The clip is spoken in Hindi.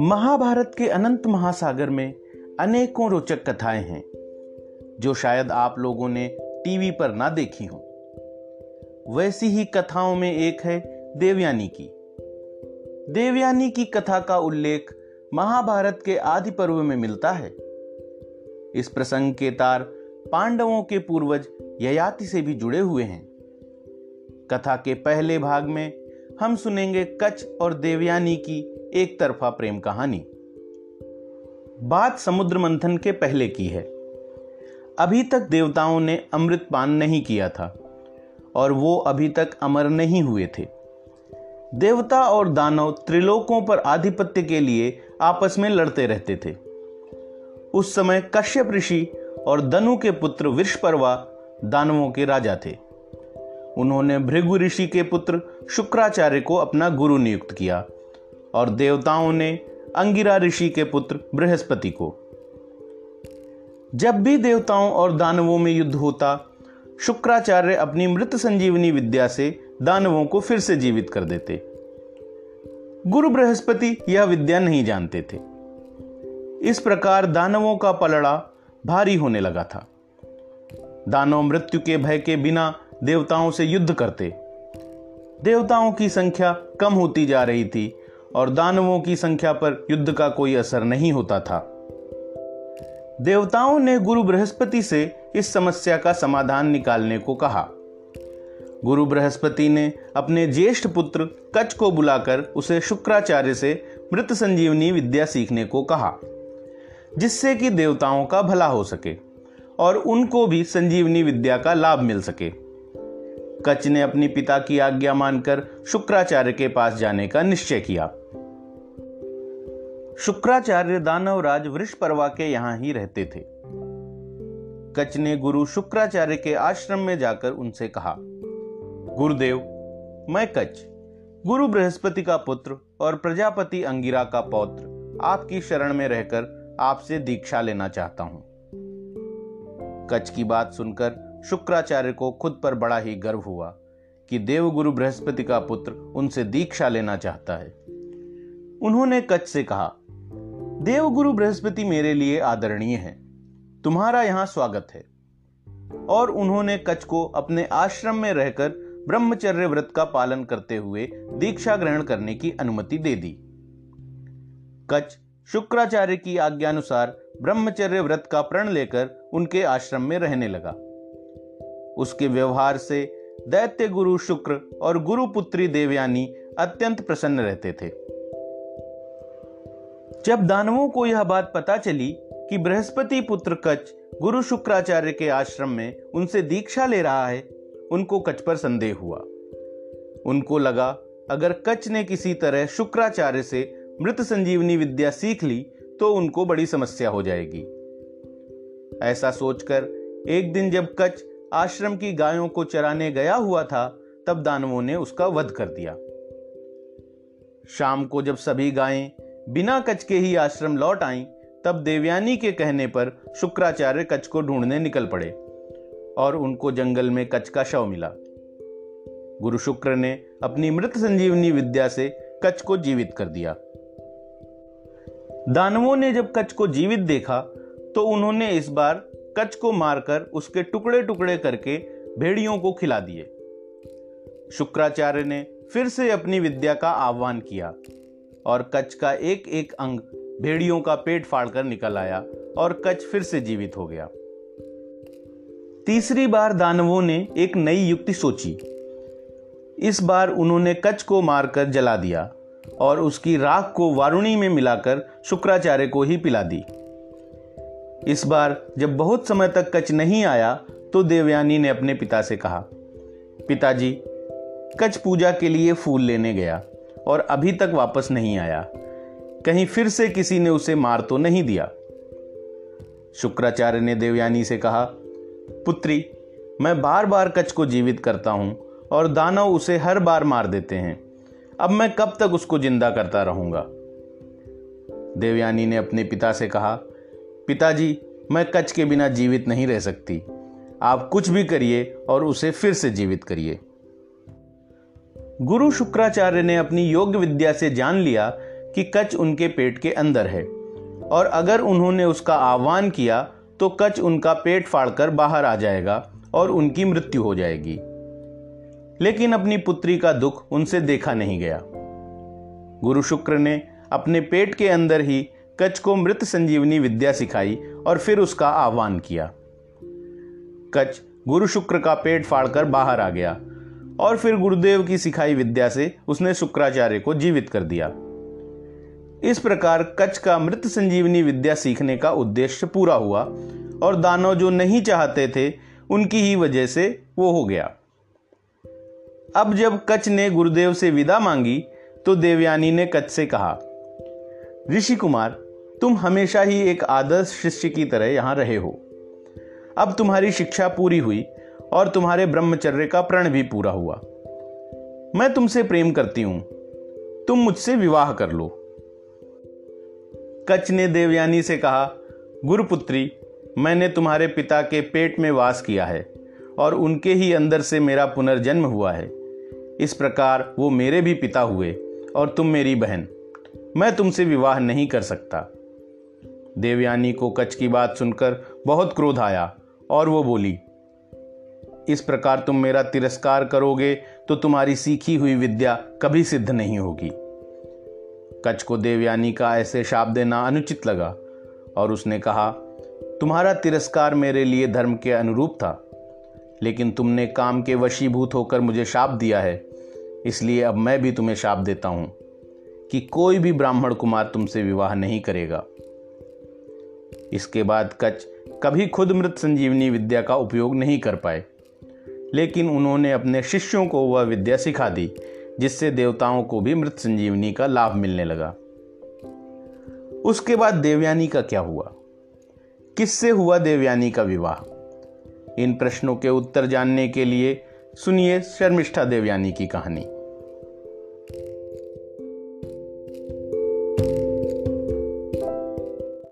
महाभारत के अनंत महासागर में अनेकों रोचक कथाएँ हैं, जो शायद आप लोगों ने टीवी पर ना देखी हो। वैसी ही कथाओं में एक है देवयानी की। देवयानी की कथा का उल्लेख महाभारत के आदि पर्व में मिलता है। इस प्रसंग के तार पांडवों के पूर्वज ययाति से भी जुड़े हुए हैं। कथा के पहले भाग में हम सुनेंगे कच और देवयानी की एक तरफा प्रेम कहानी। बात समुद्र मंथन के पहले की है। अभी तक देवताओं ने अमृत पान नहीं किया था और वो अभी तक अमर नहीं हुए थे। देवता और दानव त्रिलोकों पर आधिपत्य के लिए आपस में लड़ते रहते थे। उस समय कश्यप ऋषि और दनु के पुत्र विश्वपर्वा दानवों के राजा थे। उन्होंने भृगु ऋषि के पुत्र शुक्राचार्य को अपना गुरु नियुक्त किया और देवताओं ने अंगिरा ऋषि के पुत्र बृहस्पति को। जब भी देवताओं और दानवों में युद्ध होता, शुक्राचार्य अपनी मृत संजीवनी विद्या से दानवों को फिर से जीवित कर देते। गुरु बृहस्पति यह विद्या नहीं जानते थे। इस प्रकार दानवों का पलड़ा भारी होने लगा था। दानव मृत्यु के भय के बिना देवताओं से युद्ध करते। देवताओं की संख्या कम होती जा रही थी और दानवों की संख्या पर युद्ध का कोई असर नहीं होता था। देवताओं ने गुरु बृहस्पति से इस समस्या का समाधान निकालने को कहा। गुरु बृहस्पति ने अपने ज्येष्ठ पुत्र कच को बुलाकर उसे शुक्राचार्य से मृत संजीवनी विद्या सीखने को कहा, जिससे कि देवताओं का भला हो सके और उनको भी संजीवनी विद्या का लाभ मिल सके। कच ने अपनी पिता की आज्ञा मानकर शुक्राचार्य के पास जाने का निश्चय किया। शुक्राचार्य दानवराज वृषपर्वा के यहाँ ही रहते थे। कच ने गुरु शुक्राचार्य के आश्रम में जाकर उनसे कहा, गुरुदेव, मैं कच गुरु बृहस्पति का पुत्र और प्रजापति अंगिरा का पौत्र आपकी शरण में रहकर आपसे दीक्षा लेना चाहता हूँ। कच की बात सुनकर शुक्राचार्य को खुद पर बड़ा ही गर्व हुआ कि देवगुरु बृहस्पति का पुत्र उनसे दीक्षा लेना चाहता है। उन्होंने कच्छ से कहा, देवगुरु बृहस्पति मेरे लिए आदरणीय है। तुम्हारा यहाँ स्वागत है। और उन्होंने कच को अपने आश्रम में रहकर ब्रह्मचर्य व्रत का पालन करते हुए दीक्षा ग्रहण करने की अनुमति दे दी। कच्छ शुक्राचार्य की आज्ञानुसार ब्रह्मचर्य व्रत का प्रण लेकर उनके आश्रम में रहने लगा। उसके व्यवहार से दैत्य गुरु शुक्र और गुरु पुत्री देवयानी अत्यंत प्रसन्न रहते थे। जब दानवों को यह बात पता चली कि बृहस्पति पुत्र कच्छ गुरु शुक्राचार्य के आश्रम में उनसे दीक्षा ले रहा है, उनको कच्छ पर संदेह हुआ। उनको लगा, अगर कच ने किसी तरह शुक्राचार्य से मृत संजीवनी विद्या सीख ली तो उनको बड़ी समस्या हो जाएगी। ऐसा सोचकर एक दिन जब कच आश्रम की गायों को चराने गया हुआ था, तब दानवों ने उसका वध कर दिया। शाम को जब सभी गायें बिना कच के ही आश्रम लौट आईं, तब देवयानी के कहने पर शुक्राचार्य कच को ढूँढने निकल पड़े और उनको जंगल में कच का शव मिला। गुरु शुक्र ने अपनी मृत संजीवनी विद्या से कच को जीवित कर दिया। दानवों ने जब कच को जीवित देखा तो उन्होंने इस बार कच को मारकर उसके टुकड़े टुकड़े करके भेड़ियों को खिला दिए। शुक्राचार्य ने फिर से अपनी विद्या का आह्वान किया और कच का एक एक अंग भेड़ियों का पेट फाड़कर निकल आया और कच फिर से जीवित हो गया। तीसरी बार दानवों ने एक नई युक्ति सोची। इस बार उन्होंने कच को मारकर जला दिया और उसकी राख को वारुणी में मिलाकर शुक्राचार्य को ही पिला दी। इस बार जब बहुत समय तक कच नहीं आया तो देवयानी ने अपने पिता से कहा, पिताजी कच पूजा के लिए फूल लेने गया और अभी तक वापस नहीं आया। कहीं फिर से किसी ने उसे मार तो नहीं दिया? शुक्राचार्य ने देवयानी से कहा, पुत्री, मैं बार बार कच को जीवित करता हूँ और दानव उसे हर बार मार देते हैं। अब मैं कब तक उसको ज़िंदा करता रहूँगा? देवयानी ने अपने पिता से कहा पिताजी, मैं कच के बिना जीवित नहीं रह सकती। आप कुछ भी करिए और उसे फिर से जीवित करिए। गुरु शुक्राचार्य ने अपनी योग विद्या से जान लिया कि कच उनके पेट के अंदर है। और अगर उन्होंने उसका आह्वान किया तो कच उनका पेट फाड़कर बाहर आ जाएगा और उनकी मृत्यु हो जाएगी। लेकिन अपनी पुत्री का दुख उनसे देखा नहीं गया। गुरु शुक्र ने अपने पेट के अंदर ही कच को मृत संजीवनी विद्या सिखाई और फिर उसका आह्वान किया। कच्छ गुरु शुक्र का पेट फाड़कर बाहर आ गया और फिर गुरुदेव की सिखाई विद्या से उसने शुक्राचार्य को जीवित कर दिया। इस प्रकार कच्छ का मृत संजीवनी विद्या सीखने का उद्देश्य पूरा हुआ और दानव जो नहीं चाहते थे, उनकी ही वजह से वो हो गया। अब जब कच्छ ने गुरुदेव से विदा मांगी तो देवयानी ने कच्छ से कहा, ऋषि कुमार तुम हमेशा ही एक आदर्श शिष्य की तरह यहाँ रहे हो। अब तुम्हारी शिक्षा पूरी हुई और तुम्हारे ब्रह्मचर्य का प्रण भी पूरा हुआ। मैं तुमसे प्रेम करती हूँ। तुम मुझसे विवाह कर लो। कच ने देवयानी से कहा, गुरुपुत्री, मैंने तुम्हारे पिता के पेट में वास किया है और उनके ही अंदर से मेरा पुनर्जन्म हुआ है। इस प्रकार वो मेरे भी पिता हुए और तुम मेरी बहन। मैं तुमसे विवाह नहीं कर सकता। देवयानी को कच्छ की बात सुनकर बहुत क्रोध आया और वो बोली, इस प्रकार तुम मेरा तिरस्कार करोगे तो तुम्हारी सीखी हुई विद्या कभी सिद्ध नहीं होगी। कच्छ को देवयानी का ऐसे शाप देना अनुचित लगा और उसने कहा, तुम्हारा तिरस्कार मेरे लिए धर्म के अनुरूप था, लेकिन तुमने काम के वशीभूत होकर मुझे शाप दिया है, इसलिए अब मैं भी तुम्हें शाप देता हूँ कि कोई भी ब्राह्मण कुमार तुमसे विवाह नहीं करेगा। इसके बाद कच कभी खुद मृत संजीवनी विद्या का उपयोग नहीं कर पाए। लेकिन उन्होंने अपने शिष्यों को वह विद्या सिखा दी, जिससे देवताओं को भी मृत संजीवनी का लाभ मिलने लगा। उसके बाद देवयानी का क्या हुआ? किससे हुआ देवयानी का विवाह? इन प्रश्नों के उत्तर जानने के लिए सुनिए शर्मिष्ठा देवयानी की कहानी।